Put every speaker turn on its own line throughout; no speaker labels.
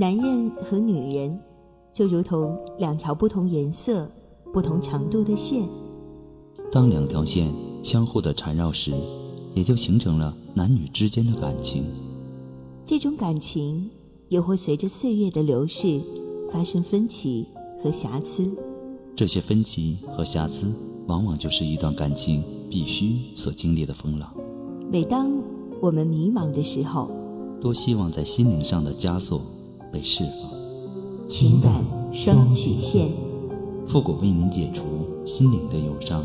男人和女人就如同两条不同颜色、不同长度的线。
当两条线相互的缠绕时，也就形成了男女之间的感情。
这种感情也会随着岁月的流逝发生分歧和瑕疵。
这些分歧和瑕疵，往往就是一段感情必须所经历的风浪。
每当我们迷茫的时候，
多希望在心灵上的枷锁被释放。
情感双曲线，
复古为您解除心灵的忧伤。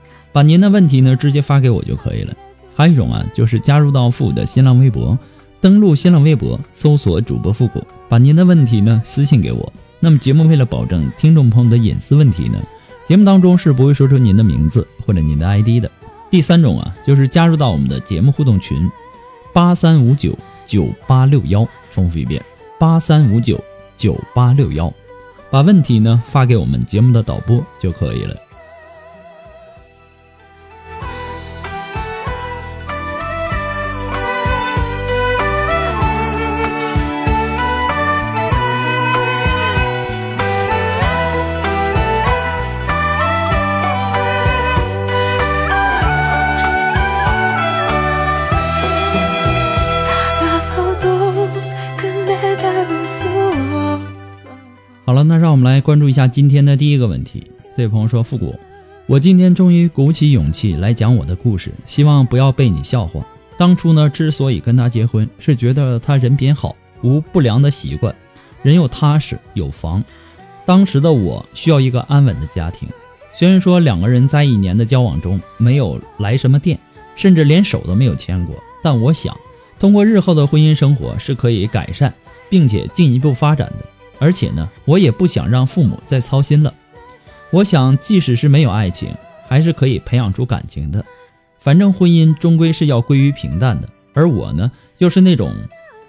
把您的问题呢直接发给我就可以了。还有一种啊，就是加入到复古的新浪微博，登录新浪微博搜索主播复古，把您的问题呢私信给我。那么节目为了保证听众朋友的隐私问题呢，节目当中是不会说出您的名字或者您的 ID 的。第三种啊，就是加入到我们的节目互动群，八三五九九八六幺，重复一遍，八三五九九八六幺，把问题呢发给我们节目的导播就可以了。好了，那让我们来关注一下今天的第一个问题。这位朋友说：“复古，我今天终于鼓起勇气来讲我的故事，希望不要被你笑话。当初呢，之所以跟他结婚，是觉得他人品好，无不良的习惯，人又踏实有房。当时的我需要一个安稳的家庭。虽然说两个人在一年的交往中没有来什么电，甚至连手都没有牵过，但我想，通过日后的婚姻生活是可以改善，并且进一步发展的。”而且呢，我也不想让父母再操心了。我想，即使是没有爱情，还是可以培养出感情的。反正婚姻终归是要归于平淡的，而我呢，又是那种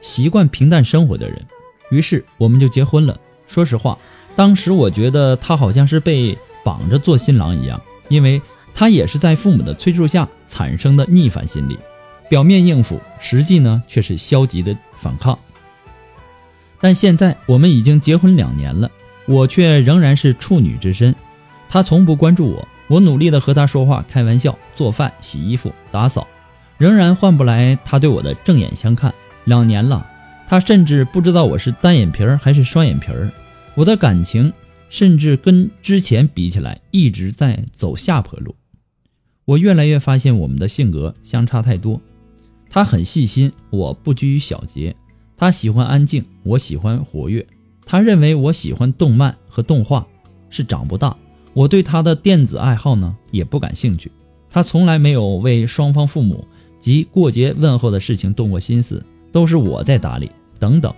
习惯平淡生活的人。于是，我们就结婚了。说实话，当时我觉得他好像是被绑着做新郎一样，因为他也是在父母的催促下产生的逆反心理。表面应付，实际呢却是消极的反抗。但现在我们已经结婚两年了，我却仍然是处女之身。他从不关注我，我努力的和他说话、开玩笑、做饭、洗衣服、打扫，仍然换不来他对我的正眼相看。两年了，他甚至不知道我是单眼皮儿还是双眼皮儿。我的感情甚至跟之前比起来，一直在走下坡路。我越来越发现我们的性格相差太多。他很细心，我不拘于小节。他喜欢安静，我喜欢活跃。他认为我喜欢动漫和动画，是长不大。我对他的电子爱好呢，也不感兴趣。他从来没有为双方父母及过节问候的事情动过心思，都是我在打理。等等，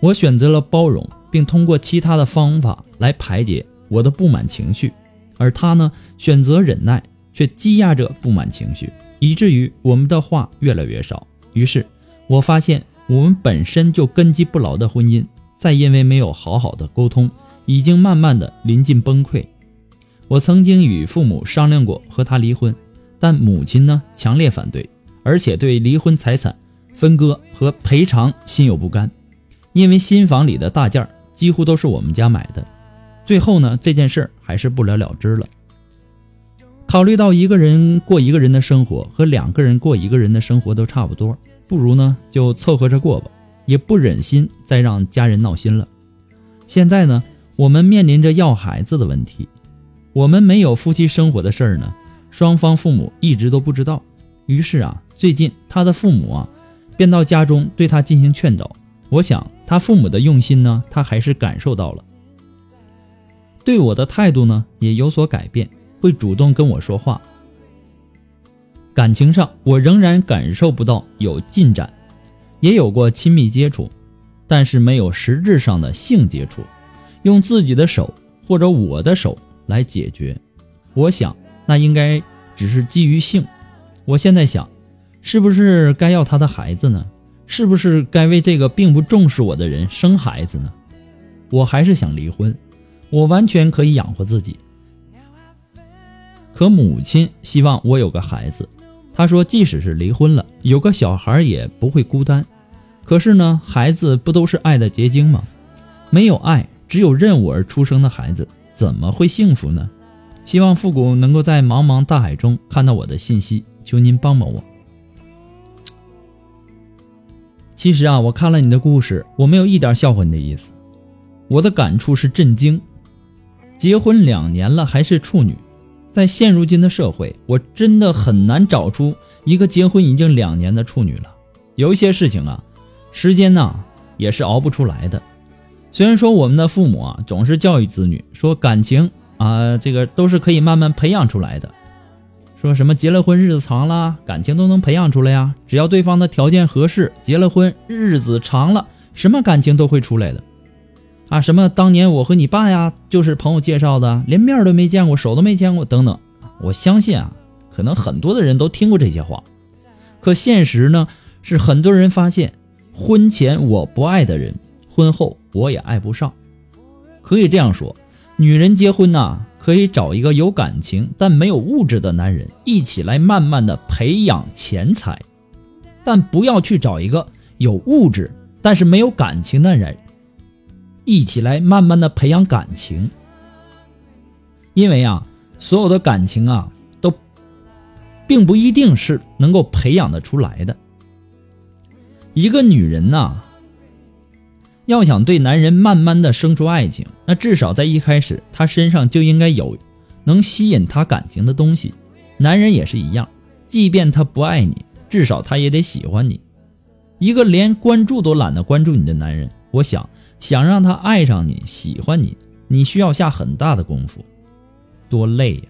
我选择了包容，并通过其他的方法来排解我的不满情绪，而他呢，选择忍耐，却积压着不满情绪，以至于我们的话越来越少。于是，我发现。我们本身就根基不牢的婚姻，再因为没有好好的沟通，已经慢慢的临近崩溃。我曾经与父母商量过和他离婚，但母亲呢强烈反对，而且对离婚财产分割和赔偿心有不甘。因为新房里的大件几乎都是我们家买的，最后呢这件事儿还是不了了之了。考虑到一个人过一个人的生活和两个人过一个人的生活都差不多。不如呢，就凑合着过吧，也不忍心再让家人闹心了。现在呢，我们面临着要孩子的问题，我们没有夫妻生活的事儿呢，双方父母一直都不知道。于是啊，最近他的父母啊，便到家中对他进行劝导。我想他父母的用心呢，他还是感受到了。对我的态度呢，也有所改变，会主动跟我说话。感情上，我仍然感受不到有进展，也有过亲密接触，但是没有实质上的性接触，用自己的手或者我的手来解决。我想，那应该只是基于性。我现在想，是不是该要他的孩子呢？是不是该为这个并不重视我的人生孩子呢？我还是想离婚，我完全可以养活自己。可母亲希望我有个孩子。他说：“即使是离婚了，有个小孩也不会孤单。可是呢，孩子不都是爱的结晶吗？没有爱，只有任务而出生的孩子，怎么会幸福呢？希望复古能够在茫茫大海中看到我的信息，求您帮帮我。其实啊，我看了你的故事，我没有一点笑话你的意思，我的感触是震惊。结婚两年了，还是处女。”在现如今的社会，我真的很难找出一个结婚已经两年的处女了。有一些事情啊，时间呢也是熬不出来的。虽然说我们的父母啊总是教育子女说感情啊这个都是可以慢慢培养出来的，说什么结了婚日子长了，感情都能培养出来呀，只要对方的条件合适，结了婚日子长了，什么感情都会出来的。啊，什么当年我和你爸呀，就是朋友介绍的，连面都没见过，手都没牵过，等等。我相信啊，可能很多的人都听过这些话，可现实呢，是很多人发现，婚前我不爱的人，婚后我也爱不上。可以这样说，女人结婚呐，可以找一个有感情但没有物质的男人，一起来慢慢的培养钱财，但不要去找一个有物质但是没有感情的人。一起来慢慢的培养感情，因为啊，所有的感情啊，都并不一定是能够培养的出来的。一个女人呐，要想对男人慢慢的生出爱情，那至少在一开始，她身上就应该有能吸引她感情的东西。男人也是一样，即便他不爱你，至少他也得喜欢你。一个连关注都懒得关注你的男人，我想。想让他爱上你、喜欢你，你需要下很大的功夫，多累呀！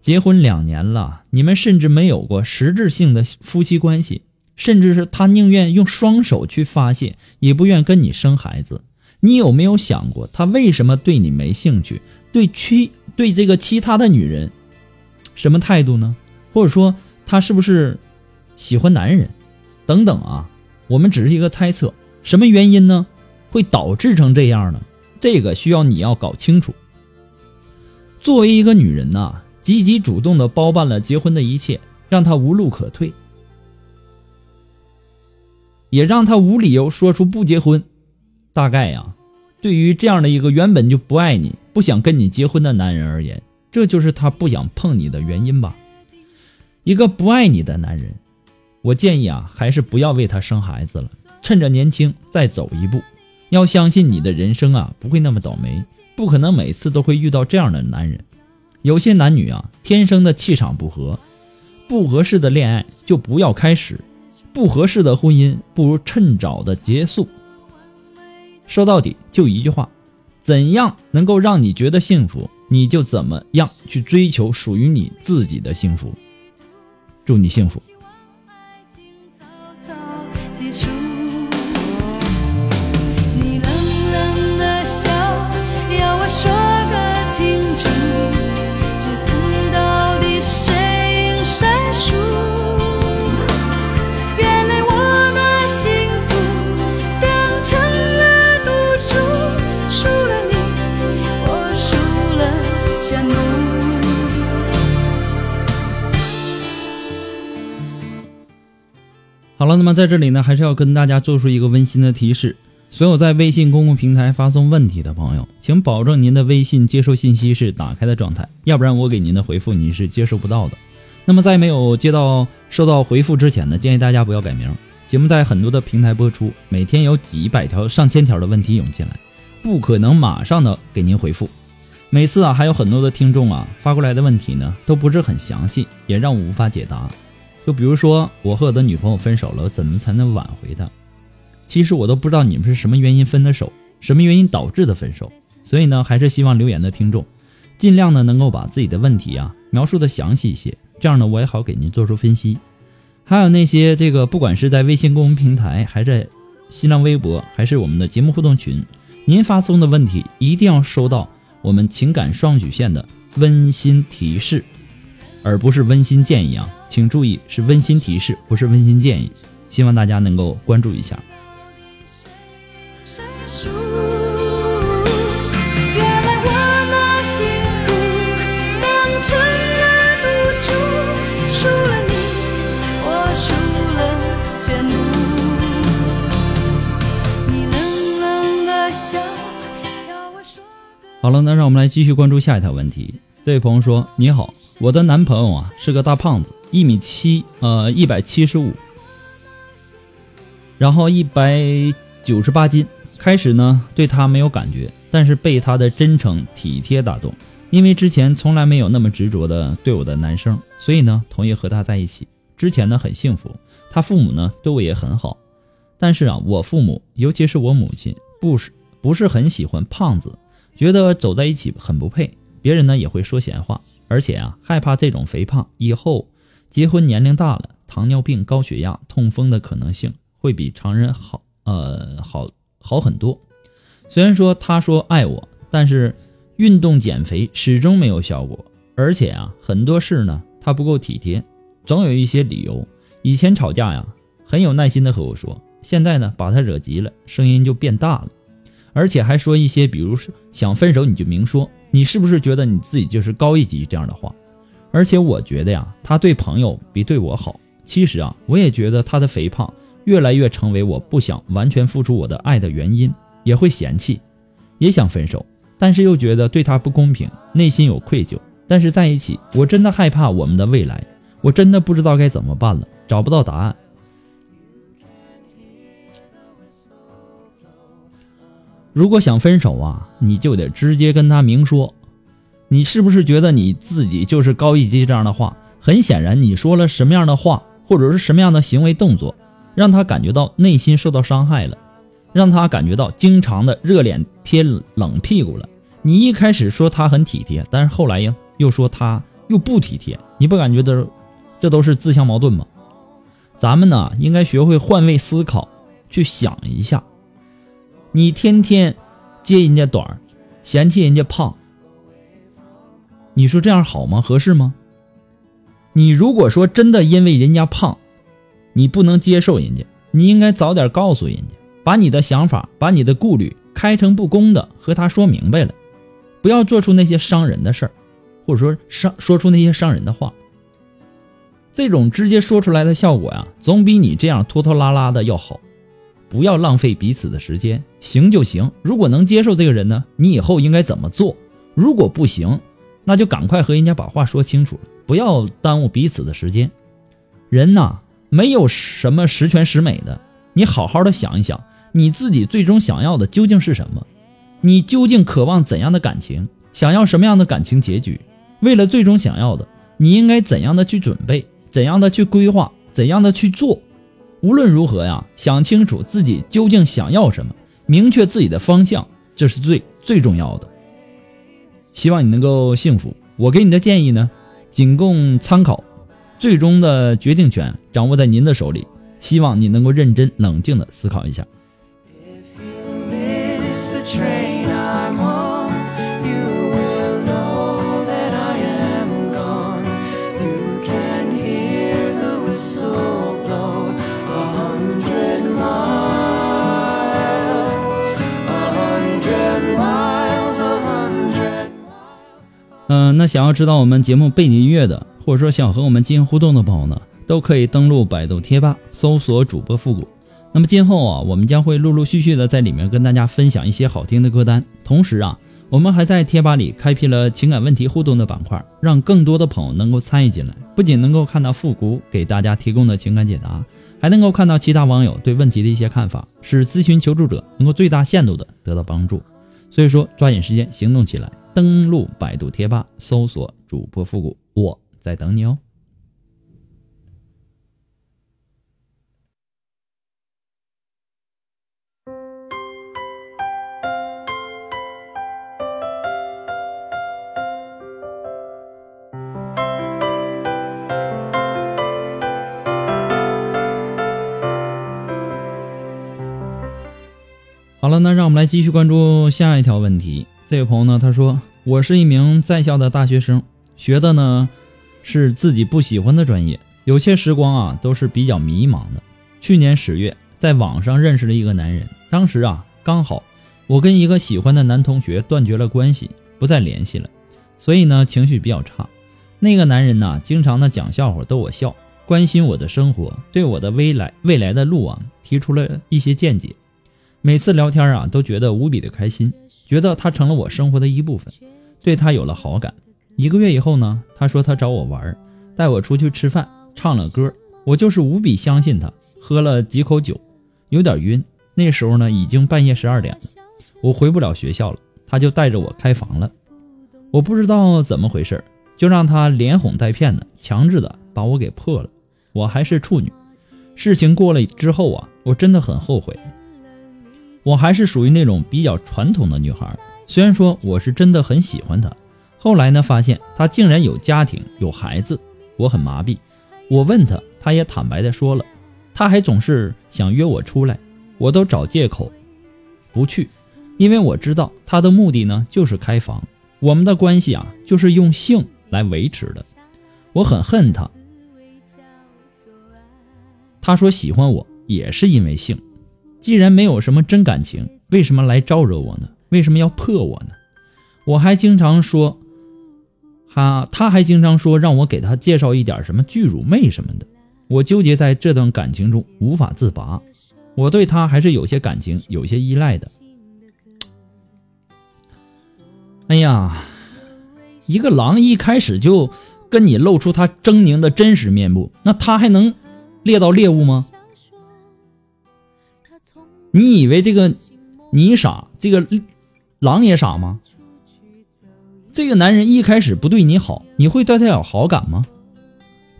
结婚两年了，你们甚至没有过实质性的夫妻关系，甚至是他宁愿用双手去发泄，也不愿跟你生孩子。你有没有想过，他为什么对你没兴趣？对其对这个其他的女人，什么态度呢？或者说，他是不是喜欢男人？等等啊，我们只是一个猜测，什么原因呢？会导致成这样呢？这个需要你要搞清楚。作为一个女人呐，积极主动的包办了结婚的一切，让他无路可退，也让他无理由说出不结婚。大概呀，对于这样的一个原本就不爱你、不想跟你结婚的男人而言，这就是他不想碰你的原因吧。一个不爱你的男人，我建议啊，还是不要为他生孩子了，趁着年轻再走一步。要相信你的人生啊，不会那么倒霉，不可能每次都会遇到这样的男人。有些男女啊，天生的气场不合，不合适的恋爱就不要开始，不合适的婚姻不如趁早的结束。说到底就一句话：怎样能够让你觉得幸福，你就怎么样去追求属于你自己的幸福。祝你幸福。了，那么在这里呢，还是要跟大家做出一个温馨的提示：所有在微信公共平台发送问题的朋友，请保证您的微信接收信息是打开的状态，要不然我给您的回复你是接收不到的。那么在没有接到收到回复之前呢，建议大家不要改名。节目在很多的平台播出，每天有几百条、上千条的问题涌进来，不可能马上的给您回复。每次啊，还有很多的听众啊发过来的问题呢，都不是很详细，也让我无法解答。就比如说，我和我的女朋友分手了，怎么才能挽回她？其实我都不知道你们是什么原因分的手，什么原因导致的分手。所以呢，还是希望留言的听众，尽量呢能够把自己的问题啊描述的详细一些，这样呢我也好给您做出分析。还有那些这个，不管是在微信公众平台，还是新浪微博，还是我们的节目互动群，您发送的问题一定要收到我们情感双曲线的温馨提示，而不是温馨建议啊，请注意是温馨提示，不是温馨建议，希望大家能够关注一下。好了，那让我们来继续关注下一条问题。这位朋友说：“你好，我的男朋友啊是个大胖子，一米七，呃，一百七十五，然后一百九十八斤。开始呢对他没有感觉，但是被他的真诚体贴打动。因为之前从来没有那么执着的对我的男生，所以呢同意和他在一起。之前呢很幸福，他父母呢对我也很好。但是啊，我父母，尤其是我母亲，不是不是很喜欢胖子。”觉得走在一起很不配，别人呢也会说闲话，而且啊害怕这种肥胖以后结婚年龄大了，糖尿病、高血压、痛风的可能性会比常人好，呃好好很多。虽然说他说爱我，但是运动减肥始终没有效果，而且啊很多事呢他不够体贴，总有一些理由。以前吵架呀很有耐心的和我说，现在呢把他惹急了，声音就变大了。而且还说一些，比如说想分手你就明说，你是不是觉得你自己就是高一级这样的话？而且我觉得呀，他对朋友比对我好。其实啊，我也觉得他的肥胖越来越成为我不想完全付出我的爱的原因，也会嫌弃，也想分手，但是又觉得对他不公平，内心有愧疚。但是在一起，我真的害怕我们的未来，我真的不知道该怎么办了，找不到答案。如果想分手啊，你就得直接跟他明说。你是不是觉得你自己就是高一级这样的话？很显然，你说了什么样的话，或者是什么样的行为动作，让他感觉到内心受到伤害了，让他感觉到经常的热脸贴冷屁股了。你一开始说他很体贴，但是后来呀，又说他又不体贴，你不感觉都，这都是自相矛盾吗？咱们呢，应该学会换位思考，去想一下。你天天揭人家短嫌弃人家胖，你说这样好吗？合适吗？你如果说真的因为人家胖，你不能接受人家，你应该早点告诉人家，把你的想法、把你的顾虑开诚布公的和他说明白了，不要做出那些伤人的事儿，或者说伤说出那些伤人的话。这种直接说出来的效果呀，总比你这样拖拖拉拉的要好。不要浪费彼此的时间，行就行。如果能接受这个人呢，你以后应该怎么做？如果不行，那就赶快和人家把话说清楚了，不要耽误彼此的时间。人呐，没有什么十全十美的，你好好的想一想，你自己最终想要的究竟是什么？你究竟渴望怎样的感情？想要什么样的感情结局？为了最终想要的，你应该怎样的去准备？怎样的去规划？怎样的去做？无论如何呀，想清楚自己究竟想要什么，明确自己的方向，这是最最重要的。希望你能够幸福。我给你的建议呢，仅供参考，最终的决定权掌握在您的手里。希望你能够认真冷静的思考一下。嗯，那想要知道我们节目背景音乐的，或者说想和我们进行互动的朋友呢，都可以登录百度贴吧搜索主播复古。那么今后啊，我们将会陆陆续续的在里面跟大家分享一些好听的歌单。同时啊，我们还在贴吧里开辟了情感问题互动的板块，让更多的朋友能够参与进来。不仅能够看到复古给大家提供的情感解答，还能够看到其他网友对问题的一些看法，使咨询求助者能够最大限度的得到帮助。所以说，抓紧时间行动起来，登录百度贴吧，搜索主播复古，我在等你哦。好了，那让我们来继续关注下一条问题。这位朋友呢，他说：“我是一名在校的大学生，学的呢是自己不喜欢的专业，有些时光啊都是比较迷茫的。去年十月，在网上认识了一个男人，当时啊刚好我跟一个喜欢的男同学断绝了关系，不再联系了，所以呢情绪比较差。那个男人呢，经常的讲笑话逗我笑，关心我的生活，对我的未来未来的路啊提出了一些见解。”每次聊天啊，都觉得无比的开心，觉得他成了我生活的一部分，对他有了好感。一个月以后呢，他说他找我玩，带我出去吃饭，唱了歌，我就是无比相信他。喝了几口酒，有点晕。那时候呢，已经半夜十二点了，我回不了学校了，他就带着我开房了。我不知道怎么回事，就让他连哄带骗的，强制的把我给破了。我还是处女。事情过了之后啊，我真的很后悔。我还是属于那种比较传统的女孩，虽然说我是真的很喜欢她，后来呢发现她竟然有家庭有孩子，我很麻痹。我问她，她也坦白的说了，她还总是想约我出来，我都找借口不去，因为我知道她的目的呢就是开房，我们的关系啊就是用性来维持的，我很恨她。她说喜欢我也是因为性。既然没有什么真感情，为什么来招惹我呢？为什么要破我呢？我还经常说，哈，他还经常说让我给他介绍一点什么巨乳妹什么的。我纠结在这段感情中无法自拔，我对他还是有些感情，有些依赖的。哎呀，一个狼一开始就跟你露出他狰狞的真实面目，那他还能猎到猎物吗？你以为这个你傻，这个狼也傻吗？这个男人一开始不对你好，你会对他有好感吗？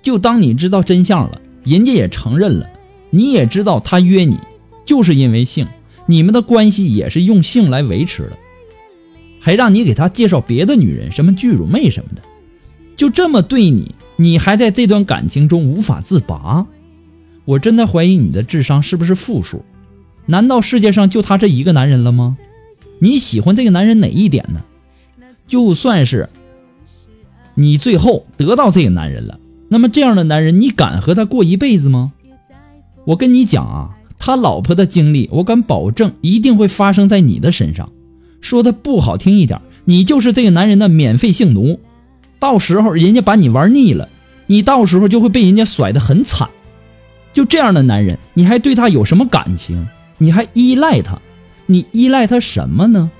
就当你知道真相了，人家也承认了，你也知道他约你就是因为性，你们的关系也是用性来维持的，还让你给他介绍别的女人，什么巨乳妹什么的，就这么对你，你还在这段感情中无法自拔，我真的怀疑你的智商是不是负数。难道世界上就他这一个男人了吗？你喜欢这个男人哪一点呢？就算是你最后得到这个男人了，那么这样的男人，你敢和他过一辈子吗？我跟你讲啊，他老婆的经历，我敢保证一定会发生在你的身上。说的不好听一点，你就是这个男人的免费性奴。到时候人家把你玩腻了，你到时候就会被人家甩得很惨。就这样的男人，你还对他有什么感情？你还依赖他，你依赖他什么呢？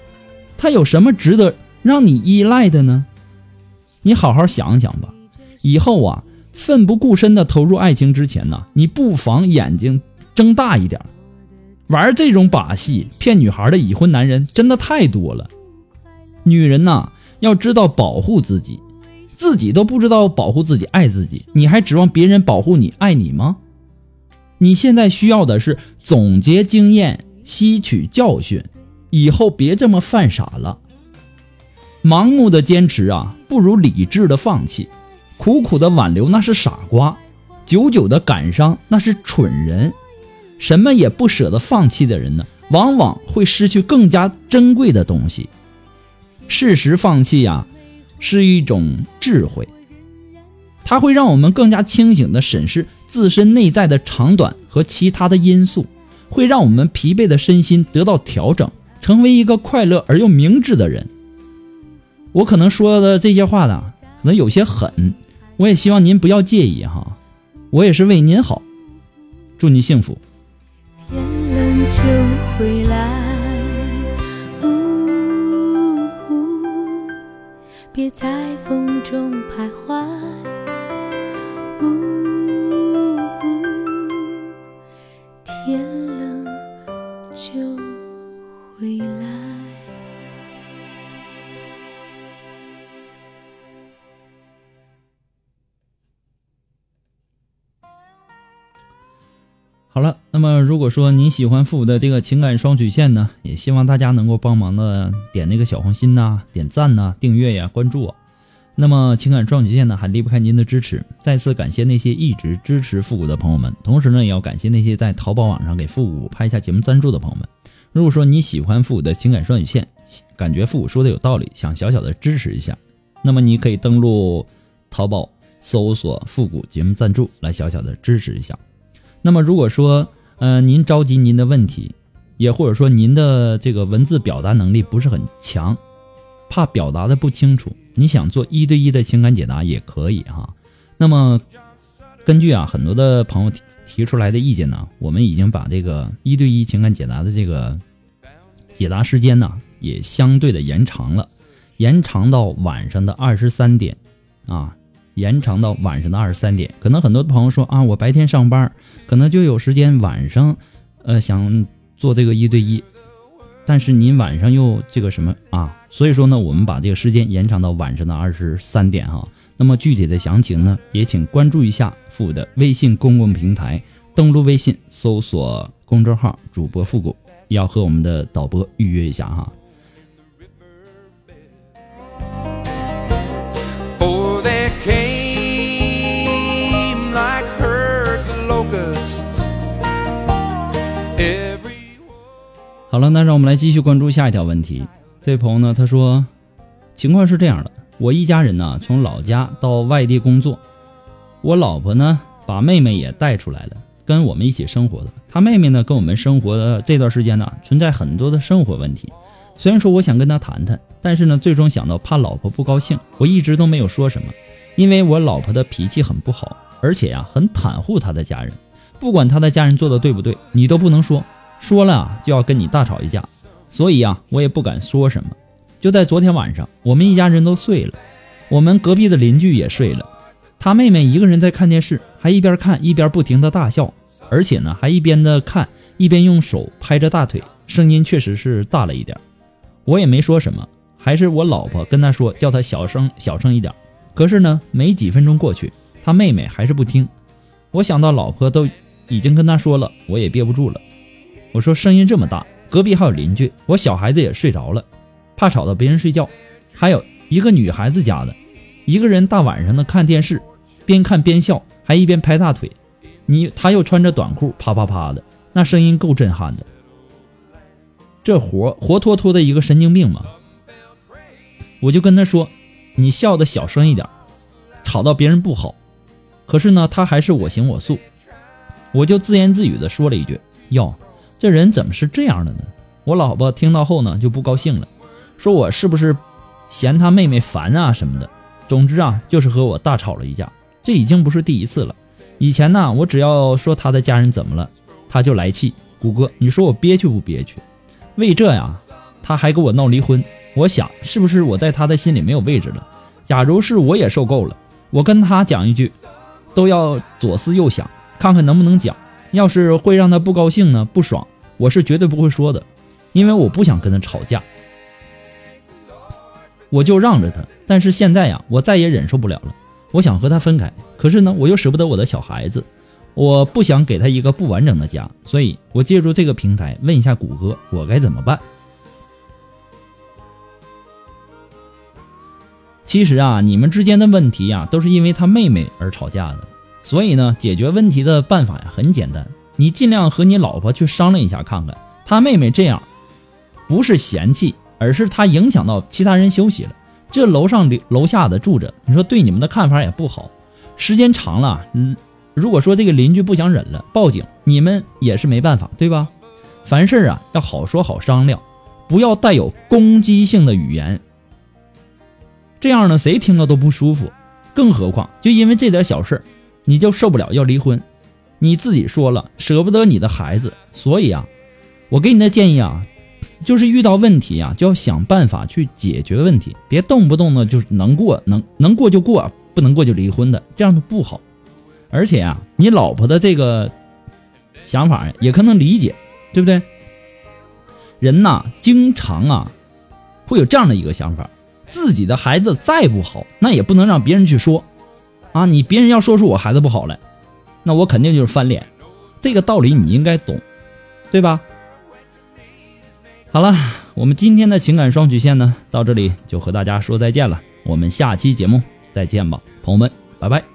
他有什么值得让你依赖的呢？你好好想想吧。以后啊，奋不顾身的投入爱情之前呢，你不妨眼睛睁大一点。玩这种把戏骗女孩的已婚男人真的太多了。女人呐，要知道保护自己，自己都不知道保护自己、爱自己，你还指望别人保护你、爱你吗？你现在需要的是总结经验，吸取教训，以后别这么犯傻了。盲目的坚持啊，不如理智的放弃；苦苦的挽留那是傻瓜，久久的感伤那是蠢人。什么也不舍得放弃的人呢，往往会失去更加珍贵的东西。适时放弃呀，是一种智慧，它会让我们更加清醒的审视。自身内在的长短和其他的因素，会让我们疲惫的身心得到调整，成为一个快乐而又明智的人。我可能说的这些话呢，可能有些狠，我也希望您不要介意哈。我也是为您好，祝您幸福。天冷就回来呜，别在风中徘徊。天冷就回来好了，那么如果说你喜欢付的这个情感双曲线呢，也希望大家能够帮忙的点那个小红心呐，点赞呐，订阅呀，关注我。那么情感双曲线呢，还离不开您的支持。再次感谢那些一直支持复古的朋友们，同时呢，也要感谢那些在淘宝网上给复古拍下节目赞助的朋友们。如果说你喜欢复古的情感双曲线，感觉复古说的有道理，想小小的支持一下，那么你可以登录淘宝搜索“复古节目赞助”来小小的支持一下。那么如果说，呃，您着急您的问题，也或者说您的这个文字表达能力不是很强，怕表达的不清楚，你想做一对一的情感解答也可以哈。那么根据啊很多的朋友提提出来的意见呢，我们已经把这个一对一情感解答的这个解答时间呢也相对的延长了，延长到晚上的二十三点啊。延长到晚上的二十三点，可能很多朋友说啊，我白天上班，可能就有时间晚上，呃，想做这个一对一，但是您晚上又这个什么啊？所以说呢，我们把这个时间延长到晚上的二十三点哈。那么具体的详情呢，也请关注一下复古的微信公共平台，登录微信搜索公众号主播复古，要和我们的导播预约一下哈。好了，那让我们来继续关注下一条问题。这位朋友呢，他说，情况是这样的，我一家人呢从老家到外地工作，我老婆呢把妹妹也带出来了，跟我们一起生活的。她妹妹呢跟我们生活的这段时间呢，存在很多的生活问题。虽然说我想跟她谈谈，但是呢，最终想到怕老婆不高兴，我一直都没有说什么。因为我老婆的脾气很不好，而且呀很袒护她的家人，不管她的家人做的对不对，你都不能说。说了啊，就要跟你大吵一架，所以啊，我也不敢说什么。就在昨天晚上，我们一家人都睡了，我们隔壁的邻居也睡了，他妹妹一个人在看电视，还一边看一边不停的大笑，而且呢，还一边的看一边用手拍着大腿，声音确实是大了一点。我也没说什么，还是我老婆跟他说，叫他小声小声一点。可是呢，没几分钟过去，他妹妹还是不听。我想到老婆都已经跟他说了，我也憋不住了。我说声音这么大，隔壁还有邻居，我小孩子也睡着了，怕吵到别人睡觉。还有一个女孩子家的，一个人大晚上的看电视，边看边笑，还一边拍大腿。你他又穿着短裤，啪啪啪的，那声音够震撼的。这活活脱脱的一个神经病嘛！我就跟他说：“你笑的小声一点，吵到别人不好。”可是呢，他还是我行我素。我就自言自语的说了一句：“哟。”这人怎么是这样的呢？我老婆听到后呢就不高兴了，说我是不是嫌他妹妹烦啊什么的。总之啊，就是和我大吵了一架。这已经不是第一次了。以前呢，我只要说他的家人怎么了，他就来气。谷歌，你说我憋屈不憋屈？为这呀，他还跟我闹离婚。我想，是不是我在他的心里没有位置了？假如是我也受够了，我跟他讲一句，都要左思右想，看看能不能讲。要是会让他不高兴呢，不爽。我是绝对不会说的，因为我不想跟他吵架，我就让着他。但是现在呀，我再也忍受不了了，我想和他分开。可是呢，我又舍不得我的小孩子，我不想给他一个不完整的家，所以我借助这个平台问一下谷歌，我该怎么办？其实啊，你们之间的问题呀，都是因为他妹妹而吵架的，所以呢，解决问题的办法呀，很简单。你尽量和你老婆去商量一下，看看她妹妹这样，不是嫌弃，而是她影响到其他人休息了。这楼上楼下的住着，你说对你们的看法也不好。时间长了，嗯，如果说这个邻居不想忍了，报警，你们也是没办法，对吧？凡事啊要好说好商量，不要带有攻击性的语言。这样呢，谁听了都不舒服。更何况，就因为这点小事你就受不了要离婚。你自己说了舍不得你的孩子，所以啊，我给你的建议啊，就是遇到问题啊，就要想办法去解决问题，别动不动呢就是能过能能过就过，不能过就离婚的，这样的不好。而且啊，你老婆的这个想法也可能理解，对不对？人呐，经常啊会有这样的一个想法：自己的孩子再不好，那也不能让别人去说啊。你别人要说出我孩子不好来。那我肯定就是翻脸，这个道理你应该懂，对吧？好了，我们今天的情感双曲线呢，到这里就和大家说再见了。我们下期节目再见吧，朋友们，拜拜。